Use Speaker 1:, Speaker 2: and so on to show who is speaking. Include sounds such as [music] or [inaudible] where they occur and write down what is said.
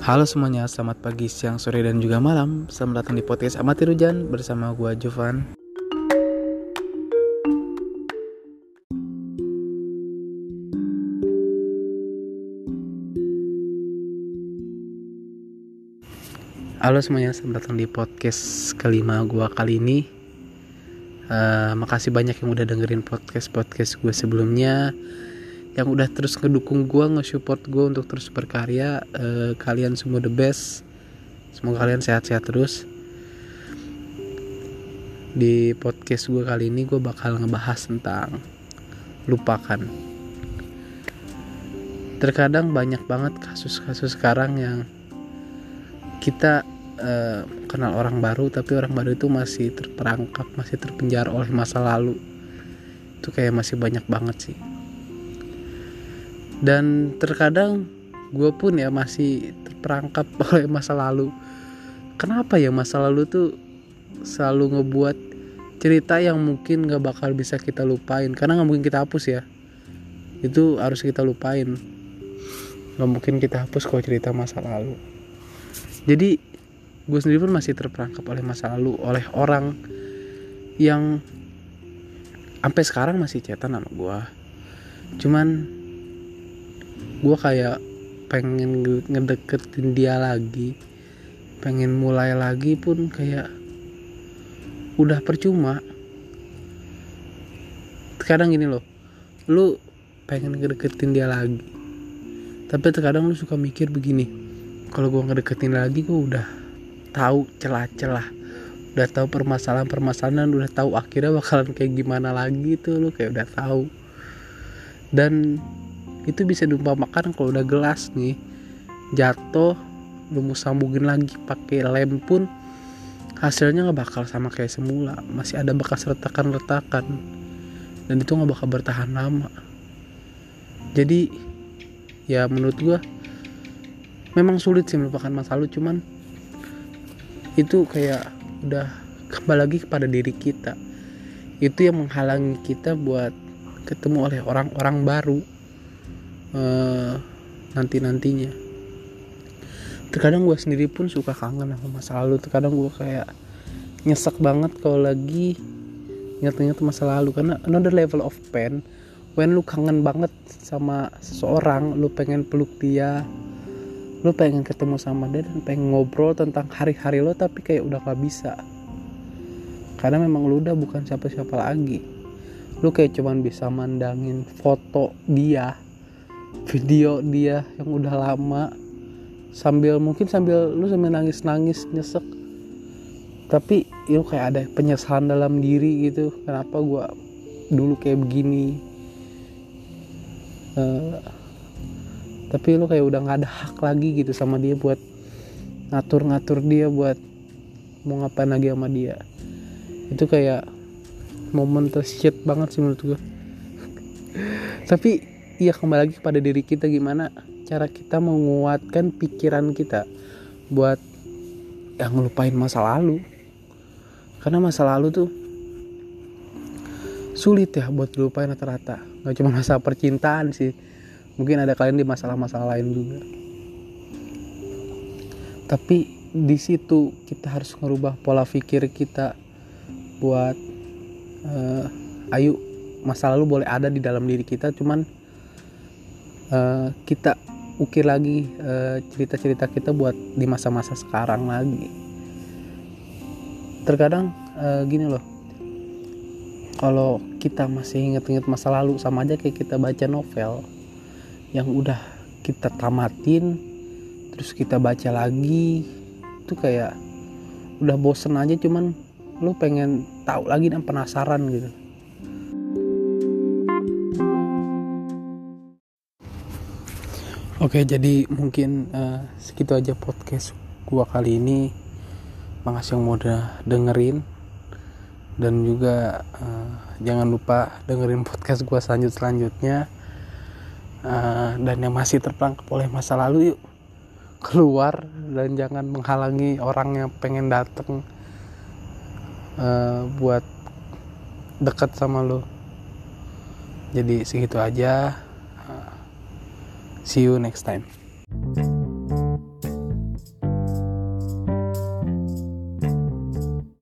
Speaker 1: Halo semuanya, selamat pagi, siang, sore, dan juga malam. Selamat datang di podcast Amatir Hujan bersama gua Jovan. Halo semuanya, selamat datang di podcast kelima gua kali ini. Uh, Makasih banyak yang udah dengerin podcast-podcast gue sebelumnya Yang udah terus ngedukung gue, nge-support gue untuk terus berkarya uh, Kalian semua the best. Semoga kalian sehat-sehat terus. Di podcast gue kali ini gue bakal ngebahas tentang Lupakan. Terkadang banyak banget kasus-kasus sekarang yang kita uh, kenal orang baru tapi orang baru itu masih terperangkap masih terpenjara oleh masa lalu. Itu kayak masih banyak banget sih dan terkadang gue pun ya masih terperangkap [laughs] oleh masa lalu. Kenapa ya masa lalu tuh selalu ngebuat cerita yang mungkin gak bakal bisa kita lupain? Karena nggak mungkin kita hapus ya. Itu harus kita lupain. Nggak mungkin kita hapus kalau cerita masa lalu. Jadi gue sendiri pun masih terperangkap oleh masa lalu oleh orang yang sampai sekarang masih cetan sama gue cuman gue kayak pengen ngedeketin dia lagi. Pengen mulai lagi pun kayak udah percuma. Terkadang gini loh lu pengen ngedeketin dia lagi. Tapi terkadang lu suka mikir begini kalau gue ngedeketin lagi gue udah tahu celah-celah udah tahu permasalahan-permasalahan udah tahu akhirnya bakalan kayak gimana lagi tuh lu kayak udah tahu. Dan itu bisa diumpamakan kalau udah gelas nih. Jatuh lu mau sambungin lagi pakai lem pun hasilnya nggak bakal sama kayak semula. Masih ada bekas retakan-retakan. Dan itu nggak bakal bertahan lama. Jadi ya menurut gue memang sulit sih melupakan masa lalu cuman itu kayak udah kembali lagi kepada diri kita. Itu yang menghalangi kita buat ketemu oleh orang-orang baru uh, eh, nanti nantinya terkadang gue sendiri pun suka kangen sama masa lalu. Terkadang gue kayak nyesek banget kalau lagi ingat-ingat masa lalu. Karena another level of pain when lu kangen banget sama seseorang lu pengen peluk dia lu pengen ketemu sama dia dan pengen ngobrol tentang hari-hari lo tapi kayak udah gak bisa. Karena memang lu udah bukan siapa-siapa lagi. Lu kayak cuman bisa mandangin foto dia video dia yang udah lama sambil mungkin sambil lu sambil nangis-nangis nyesek. Tapi itu kayak ada penyesalan dalam diri gitu kenapa gua dulu kayak begini. Uh, tapi lu kayak udah nggak ada hak lagi gitu sama dia buat ngatur-ngatur dia buat mau ngapain lagi sama dia. Itu kayak momen tershit banget sih menurut gue [laughs] tapi iya kembali lagi kepada diri kita gimana cara kita menguatkan pikiran kita buat yang ngelupain masa lalu. Karena masa lalu tuh sulit ya buat dilupain rata-rata. Nggak cuma masa percintaan sih mungkin ada kalian di masalah-masalah lain juga. Tapi di situ kita harus merubah pola pikir kita buat uh, ayo masa lalu boleh ada di dalam diri kita cuman uh, kita ukir lagi uh, cerita-cerita kita buat di masa-masa sekarang lagi. Terkadang uh, gini loh. Kalau kita masih inget-inget masa lalu sama aja kayak kita baca novel yang udah kita tamatin terus kita baca lagi itu kayak udah bosen aja cuman lu pengen tahu lagi dan penasaran gitu Oke jadi mungkin uh, segitu aja podcast gua kali ini. Makasih yang udah dengerin. Dan juga uh, jangan lupa dengerin podcast gua selanjut selanjutnya. Uh, dan yang masih terperangkap oleh masa lalu yuk. Keluar dan jangan menghalangi orang yang pengen dateng uh, buat dekat sama lo jadi segitu aja see you next time